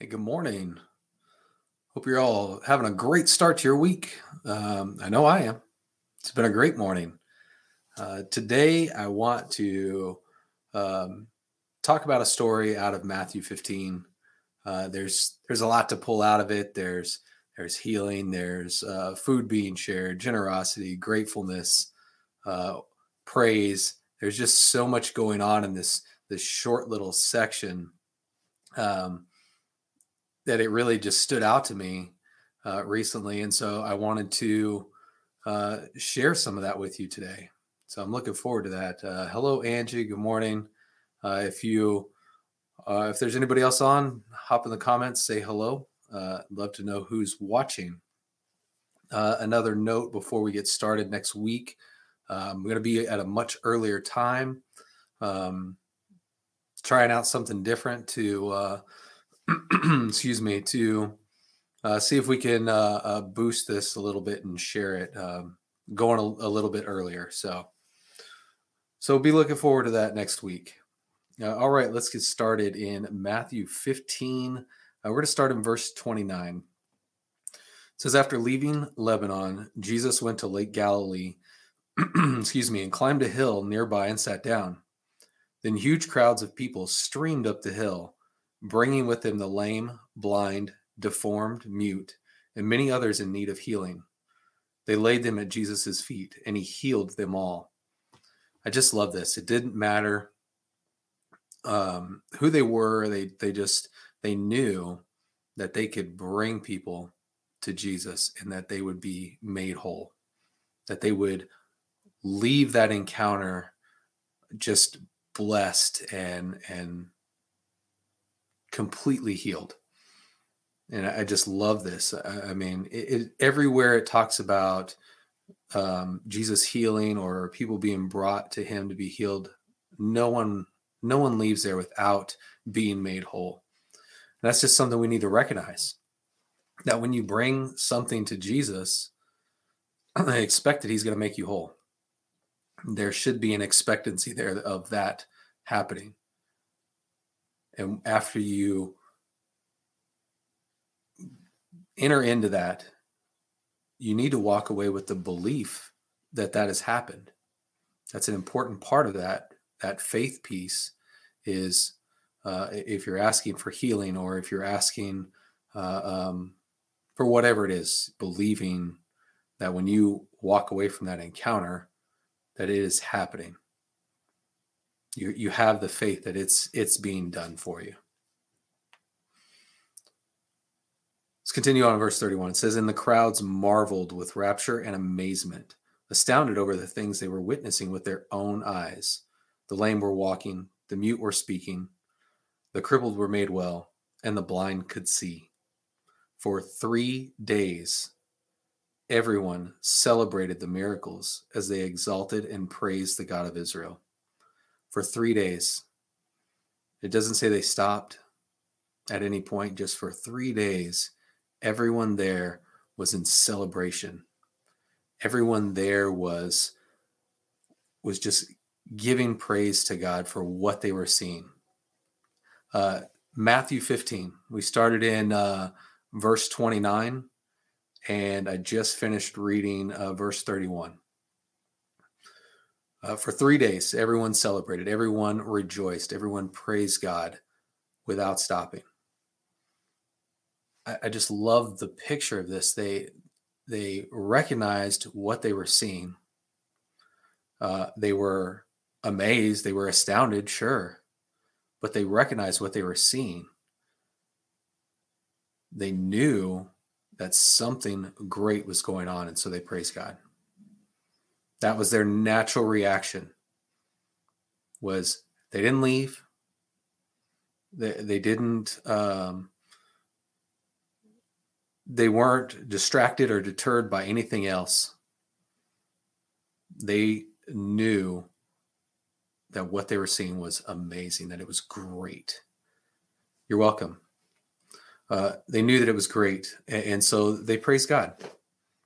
Hey, good morning. Hope you're all having a great start to your week. Um, I know I am. It's been a great morning. Uh, today, I want to um, talk about a story out of Matthew 15. Uh, there's there's a lot to pull out of it. There's there's healing. There's uh, food being shared, generosity, gratefulness, uh, praise. There's just so much going on in this this short little section. Um, that it really just stood out to me uh, recently, and so I wanted to uh, share some of that with you today. So I'm looking forward to that. Uh, hello, Angie. Good morning. Uh, if you uh, if there's anybody else on, hop in the comments, say hello. Uh, love to know who's watching. another note before we get started next week, I'm going to be at a much earlier time, um, trying out something different to excuse me, to uh, see if we can uh, uh, boost this a little bit and share it um, going a, a, little bit earlier. So, so be looking forward to that next week. Uh, all right, let's get started in Matthew 15. Uh, we're going to start in verse 29. It says, After leaving Lebanon, Jesus went to Lake Galilee, excuse me, and climbed a hill nearby and sat down. Then huge crowds of people streamed up the hill bringing with them the lame, blind, deformed, mute, and many others in need of healing. They laid them at Jesus' feet, and he healed them all. I just love this. It didn't matter um, who they were. They they just they knew that they could bring people to Jesus and that they would be made whole. That they would leave that encounter just blessed and and completely healed. And I, just love this. I, I mean, it, it, everywhere it talks about um, Jesus healing or people being brought to Him to be healed, no one no one leaves there without being made whole. And that's just something we need to recognize. That when you bring something to Jesus, I expect that He's going to make you whole. There should be an expectancy there of that happening. And after you enter into that, you need to walk away with the belief that that has happened. That's an important part of that. That faith piece is uh, if you're asking for healing or if you're asking uh, um, for whatever it is, believing that when you walk away from that encounter, that it is happening you you have the faith that it's it's being done for you. Let's continue on in verse 31 it says and the crowds marveled with rapture and amazement astounded over the things they were witnessing with their own eyes. The lame were walking the mute were speaking the crippled were made well and the blind could see. For three days everyone celebrated the miracles as they exalted and praised the god of israel for three days. It doesn't say they stopped at any point, just for three days, everyone there was in celebration. Everyone there was was just giving praise to God for what they were seeing. Uh, Matthew 15. We started in uh, verse 29, and I just finished reading uh, verse 31. Uh, for three days, everyone celebrated, everyone rejoiced, everyone praised God without stopping. I, I just love the picture of this. They they recognized what they were seeing. Uh, they were amazed, they were astounded, sure, but they recognized what they were seeing. They knew that something great was going on, and so they praised God. That was their natural reaction. Was they didn't leave. They they didn't. Um, they weren't distracted or deterred by anything else. They knew that what they were seeing was amazing. That it was great. You're welcome. Uh, they knew that it was great, and, and so they praised God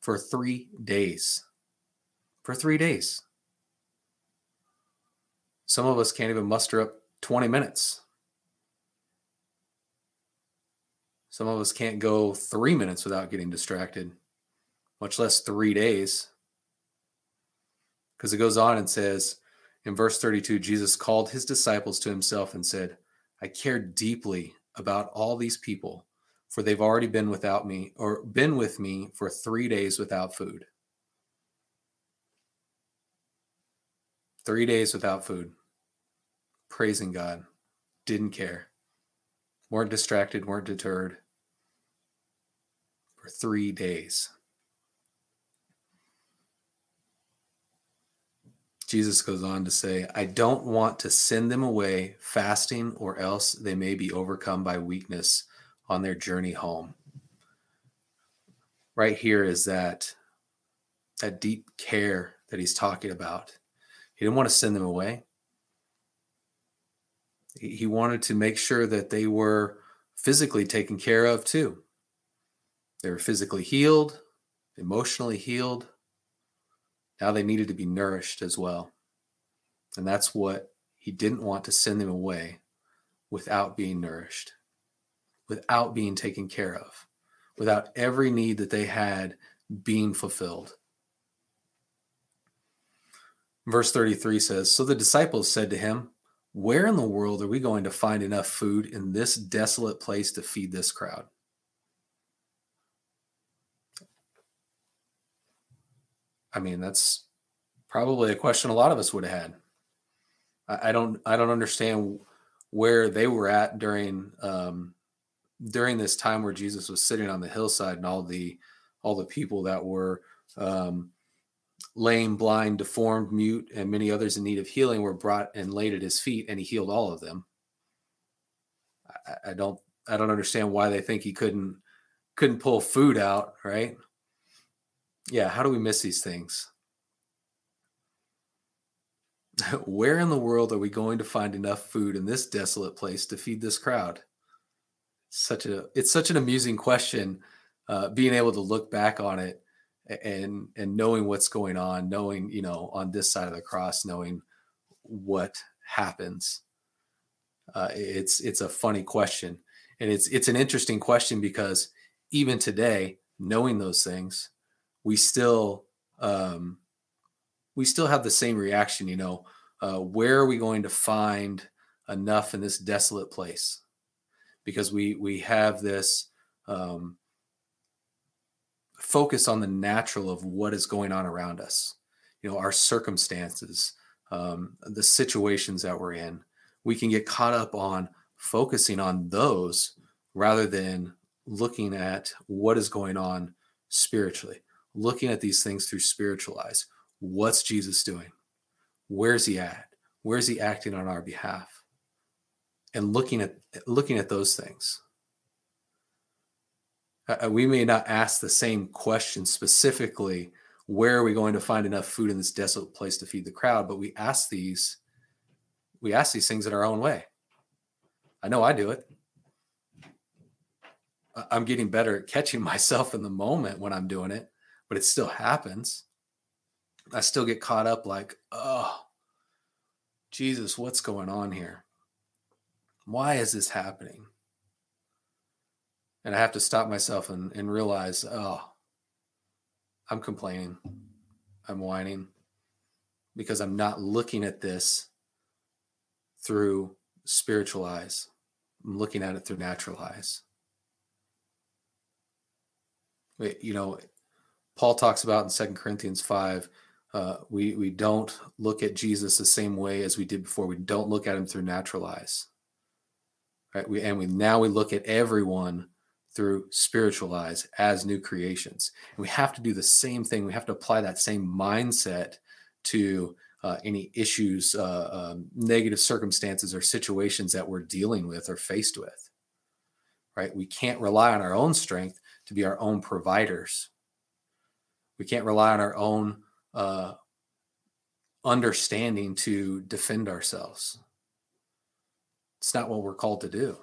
for three days for three days. Some of us can't even muster up 20 minutes. Some of us can't go three minutes without getting distracted, much less three days. Because it goes on and says in verse 32 Jesus called his disciples to himself and said, I care deeply about all these people, for they've already been without me or been with me for three days without food. Three days without food, praising God, didn't care, weren't distracted, weren't deterred for three days. Jesus goes on to say, I don't want to send them away fasting, or else they may be overcome by weakness on their journey home. Right here is that, that deep care that he's talking about. He didn't want to send them away. He wanted to make sure that they were physically taken care of too. They were physically healed, emotionally healed. Now they needed to be nourished as well. And that's what he didn't want to send them away without being nourished, without being taken care of, without every need that they had being fulfilled. Verse 33 says So the disciples said to him, Where in the world are we going to find enough food in this desolate place to feed this crowd? I mean, that's probably a question a lot of us would have had. I, don't, I don't understand where they were at during um, during this time where Jesus was sitting on the hillside and all the all the people that were um, lame, blind, deformed, mute, and many others in need of healing were brought and laid at his feet, and he healed all of them. I, I don't, I don't understand why they think he couldn't couldn't pull food out, right? yeah, how do we miss these things? Where in the world are we going to find enough food in this desolate place to feed this crowd? Such a it's such an amusing question. Uh, being able to look back on it and and knowing what's going on, knowing you know on this side of the cross, knowing what happens. Uh, it's it's a funny question, and it's it's an interesting question because even today, knowing those things, we still um, we still have the same reaction. You know, uh, where are we going to find enough in this desolate place? Because we we have this um, focus on the natural of what is going on around us. You know, our circumstances, um, the situations that we're in. We can get caught up on focusing on those rather than looking at what is going on spiritually looking at these things through spiritual eyes. What's Jesus doing? Where's he at? Where's he acting on our behalf? And looking at looking at those things. Uh, we may not ask the same question specifically where are we going to find enough food in this desolate place to feed the crowd but we ask these we ask these things in our own way i know i do it i'm getting better at catching myself in the moment when i'm doing it but it still happens. I still get caught up like, oh, Jesus, what's going on here? Why is this happening? And I have to stop myself and, and realize, oh, I'm complaining. I'm whining because I'm not looking at this through spiritual eyes. I'm looking at it through natural eyes. You know, Paul talks about in Second Corinthians 5. Uh, we we don't look at Jesus the same way as we did before. We don't look at him through natural eyes, right? We and we now we look at everyone through spiritual eyes as new creations. And we have to do the same thing. We have to apply that same mindset to uh, any issues, uh, um, negative circumstances, or situations that we're dealing with or faced with. Right? We can't rely on our own strength to be our own providers we can't rely on our own uh, understanding to defend ourselves. It's not what we're called to do.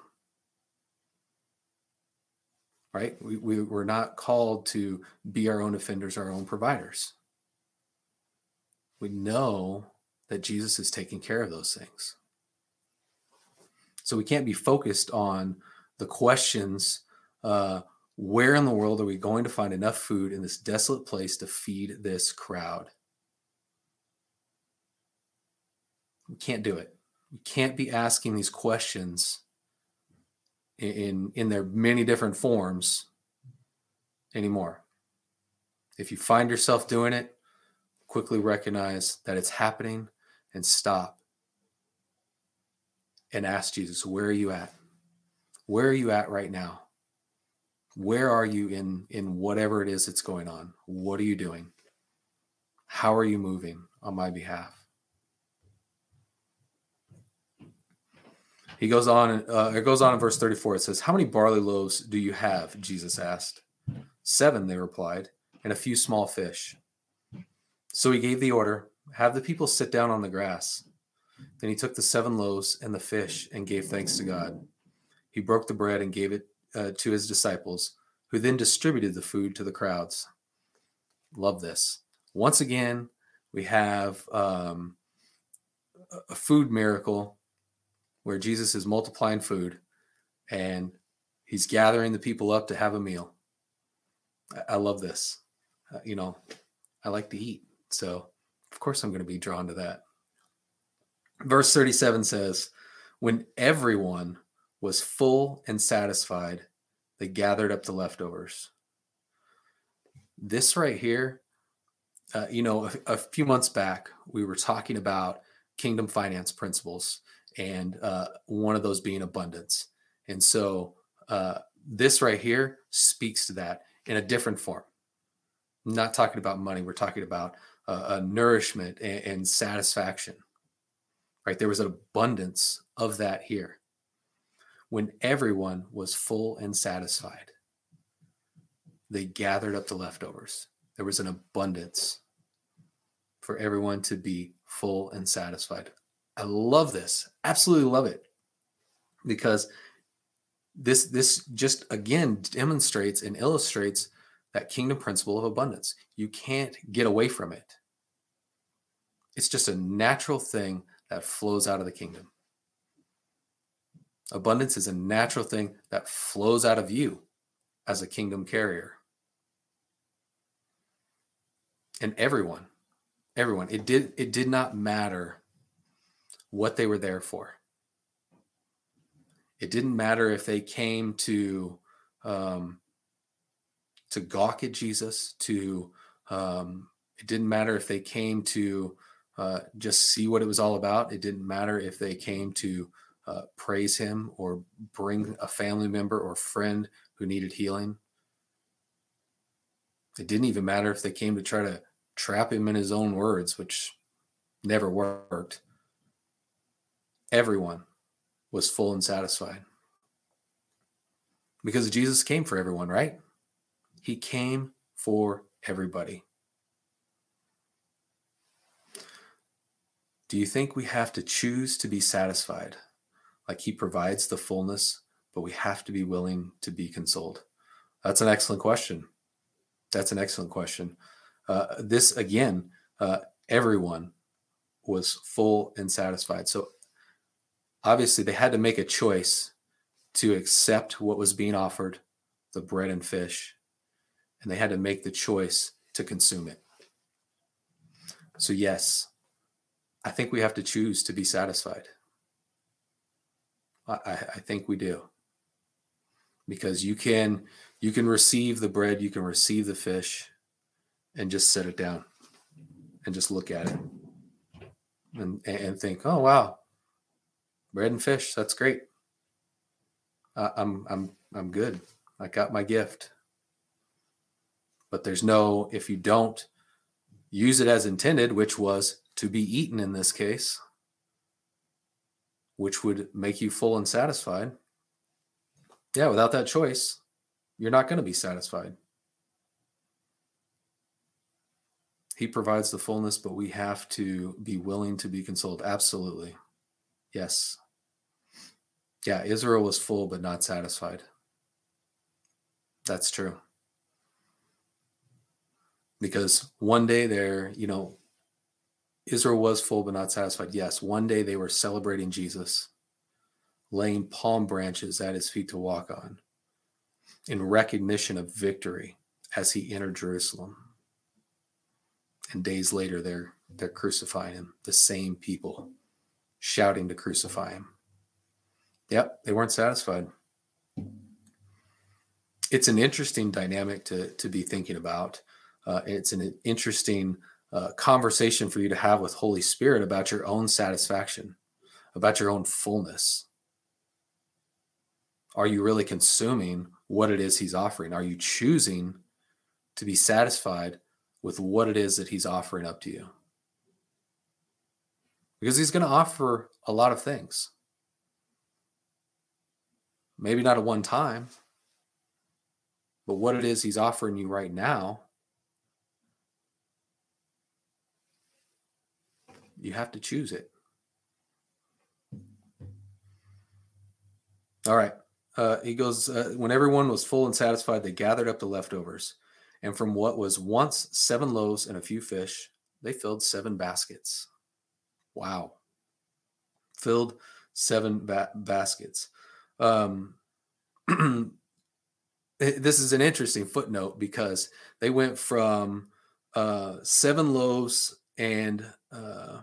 Right? We, we, we're not called to be our own offenders, our own providers. We know that Jesus is taking care of those things. So we can't be focused on the questions uh, where in the world are we going to find enough food in this desolate place to feed this crowd? We can't do it. We can't be asking these questions in in their many different forms anymore. If you find yourself doing it, quickly recognize that it's happening and stop and ask Jesus, where are you at? Where are you at right now? Where are you in in whatever it is that's going on? What are you doing? How are you moving on my behalf? He goes on, uh, it goes on in verse 34. It says, How many barley loaves do you have? Jesus asked. Seven, they replied, and a few small fish. So he gave the order, Have the people sit down on the grass. Then he took the seven loaves and the fish and gave thanks to God. He broke the bread and gave it uh, to his disciples, who then distributed the food to the crowds. Love this. Once again, we have um, a food miracle where Jesus is multiplying food and he's gathering the people up to have a meal. I, I love this. Uh, you know, I like to eat. So, of course, I'm going to be drawn to that. Verse 37 says, When everyone was full and satisfied, they gathered up the leftovers. This right here, uh, you know, a, a few months back, we were talking about kingdom finance principles and uh, one of those being abundance. And so uh, this right here speaks to that in a different form. I'm not talking about money. We're talking about uh, nourishment and, and satisfaction. Right? There was an abundance of that here. When everyone was full and satisfied, they gathered up the leftovers. There was an abundance for everyone to be full and satisfied. I love this. Absolutely love it. Because this this just again demonstrates and illustrates that kingdom principle of abundance. You can't get away from it. It's just a natural thing that flows out of the kingdom. Abundance is a natural thing that flows out of you as a kingdom carrier. And everyone, everyone, it did it did not matter what they were there for. It didn't matter if they came to um, to gawk at Jesus. To um, it didn't matter if they came to uh, just see what it was all about. It didn't matter if they came to uh, praise Him or bring a family member or friend who needed healing. It didn't even matter if they came to try to trap him in his own words, which never worked everyone was full and satisfied. Because Jesus came for everyone, right? He came for everybody. Do you think we have to choose to be satisfied? Like he provides the fullness, but we have to be willing to be consoled? That's an excellent question. That's an excellent question. Uh, this, again, uh, everyone was full and satisfied. So obviously they had to make a choice to accept what was being offered the bread and fish and they had to make the choice to consume it. So yes i think we have to choose to be satisfied. I, I think we do. Because you can you can receive the bread you can receive the fish and just set it down and just look at it and and think oh wow bread and fish. That's great. Uh, I'm I'm I'm good. I got my gift. But there's no if you don't use it as intended, which was to be eaten in this case, which would make you full and satisfied. Yeah, without that choice, you're not going to be satisfied. He provides the fullness, but we have to be willing to be consoled. Absolutely. Yes. Yeah, Israel was full but not satisfied. That's true. Because one day there, you know, Israel was full but not satisfied. Yes, one day they were celebrating Jesus, laying palm branches at his feet to walk on. in recognition of victory as he entered Jerusalem. And days later, they're, they're crucifying him, the same people shouting to crucify him. Yep, they weren't satisfied. It's an interesting dynamic to, to be thinking about. Uh, it's an interesting uh, conversation for you to have with Holy Spirit about your own satisfaction, about your own fullness. Are you really consuming what it is He's offering? Are you choosing to be satisfied with what it is that He's offering up to you? Because He's going to offer a lot of things. Maybe not at one time, but what it is He's offering you right now You have to choose it. All right. Uh, he goes, uh, when everyone was full and satisfied, they gathered up the leftovers. And from what was once seven loaves and a few fish, they filled seven baskets. Wow. Filled seven ba- baskets. Um, this is an interesting footnote because they went from uh, seven loaves and uh,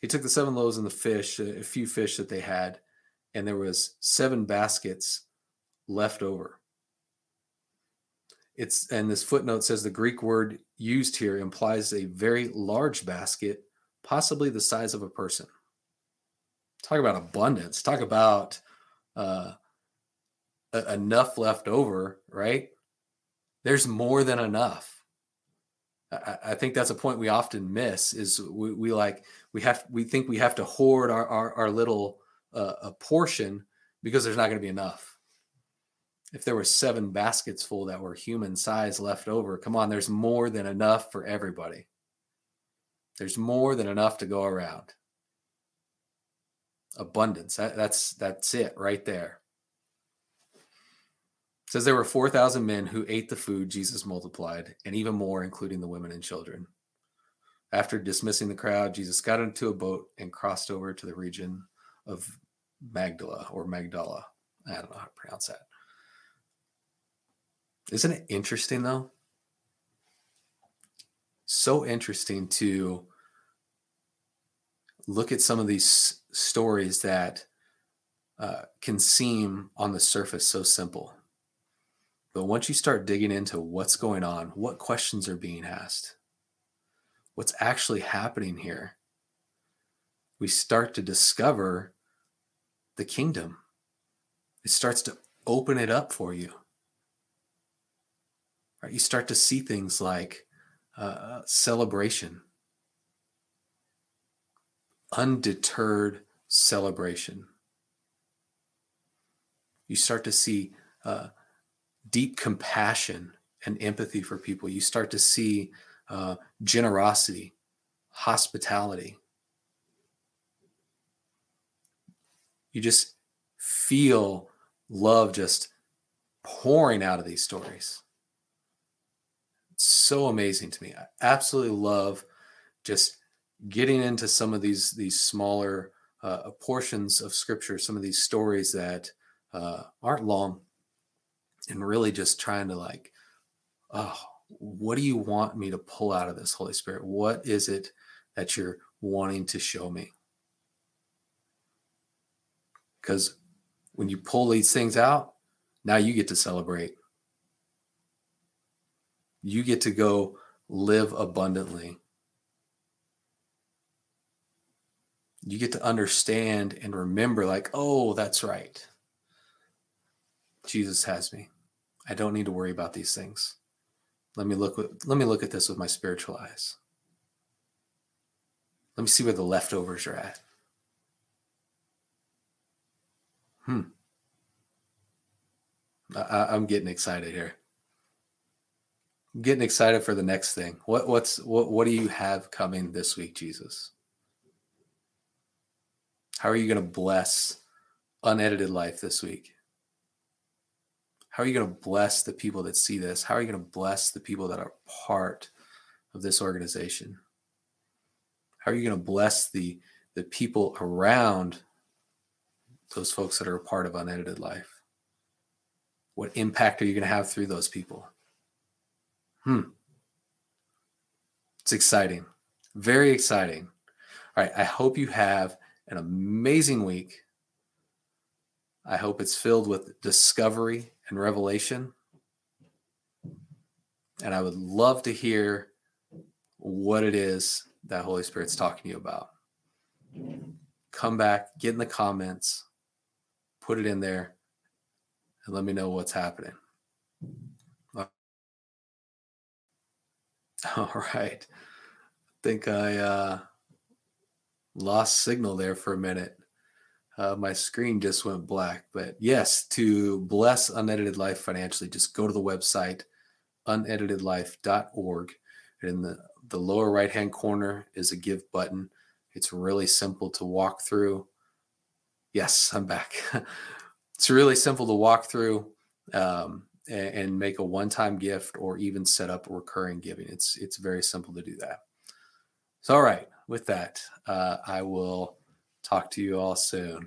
he took the seven loaves and the fish, a few fish that they had, and there was seven baskets left over. It's and this footnote says the Greek word used here implies a very large basket, possibly the size of a person. Talk about abundance. Talk about uh, enough left over, right? There's more than enough. I, I think that's a point we often miss is we, we, like we have we think we have to hoard our our, our little uh, a portion because there's not going to be enough. If there were seven baskets full that were human size left over, come on, there's more than enough for everybody. There's more than enough to go around. Abundance. That, that's that's it right there says there were 4,000 men who ate the food Jesus multiplied, and even more, including the women and children. After dismissing the crowd, Jesus got into a boat and crossed over to the region of Magdala or Magdala. I don't know how to pronounce that. Isn't it interesting though? So interesting to look at some of these stories that uh, can seem on the surface so simple but once you start digging into what's going on, what questions are being asked, what's actually happening here, we start to discover the kingdom. It starts to open it up for you. Right? You start to see things like uh, celebration, undeterred celebration. You start to see uh, deep compassion and empathy for people. You start to see uh, generosity, hospitality. You just feel love just pouring out of these stories. It's so amazing to me. I absolutely love just getting into some of these these smaller uh, portions of scripture, some of these stories that uh, aren't long, and really just trying to like, oh, what do you want me to pull out of this, Holy Spirit? What is it that you're wanting to show me? Because when you pull these things out, now you get to celebrate. You get to go live abundantly. You get to understand and remember, like, oh, that's right. Jesus has me. I don't need to worry about these things. Let me look With, let me look at this with my spiritual eyes. Let me see where the leftovers are at. Hmm. I, am getting excited here. I'm getting excited for the next thing. What what's what what do you have coming this week, Jesus? How are you going to bless unedited life this week? How are you going to bless the people that see this? How are you going to bless the people that are part of this organization? How are you going to bless the the people around those folks that are a part of unedited life? What impact are you going to have through those people? Hmm. It's exciting. Very exciting. All right. I hope you have an amazing week. I hope it's filled with discovery and revelation. And I would love to hear what it is that Holy Spirit's talking to you about. Come back, get in the comments, put it in there, and let me know what's happening. All right. I think I uh, lost signal there for a minute. Uh, my screen just went black. But yes, to bless Unedited Life financially, just go to the website uneditedlife.org. In the, the lower right hand corner is a give button. It's really simple to walk through. Yes, I'm back. it's really simple to walk through um, and, and make a one time gift or even set up recurring giving. It's, it's very simple to do that. So, all right, with that, uh, I will talk to you all soon.